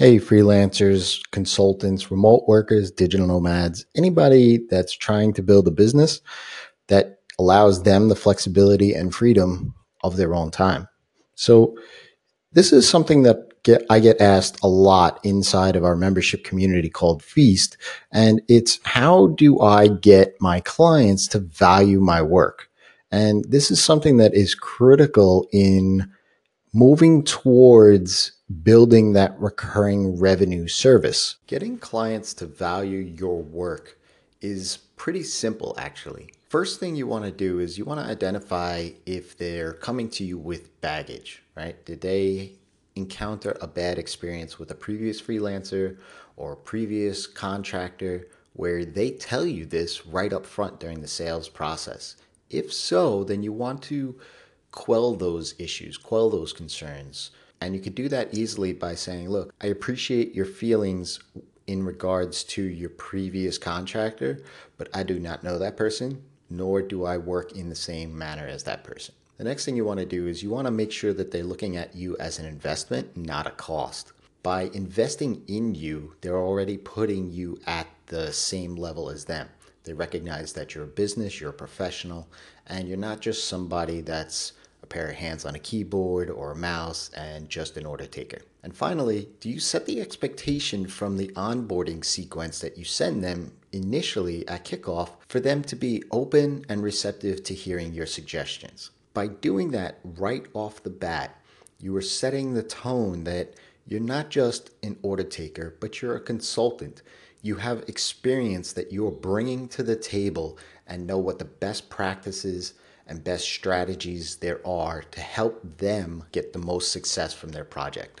Hey, freelancers, consultants, remote workers, digital nomads, anybody that's trying to build a business that allows them the flexibility and freedom of their own time. So, this is something that get, I get asked a lot inside of our membership community called Feast. And it's how do I get my clients to value my work? And this is something that is critical in moving towards building that recurring revenue service. Getting clients to value your work is pretty simple, actually. First thing you want to do is you want to identify if they're coming to you with baggage, right? Did they encounter a bad experience with a previous freelancer or previous contractor where they tell you this right up front during the sales process? If so, then you want to quell those issues, quell those concerns. And you could do that easily by saying, look, I appreciate your feelings in regards to your previous contractor, but I do not know that person, nor do I work in the same manner as that person. The next thing you want to do is you want to make sure that they're looking at you as an investment, not a cost. By investing in you, they're already putting you at the same level as them. They recognize that you're a business, you're a professional, and you're not just somebody that's pair of hands on a keyboard or a mouse and just an order taker. And finally, do you set the expectation from the onboarding sequence that you send them initially at kickoff for them to be open and receptive to hearing your suggestions? By doing that right off the bat, you are setting the tone that you're not just an order taker, but you're a consultant. You have experience that you're bringing to the table and know what the best practices and best strategies there are to help them get the most success from their project.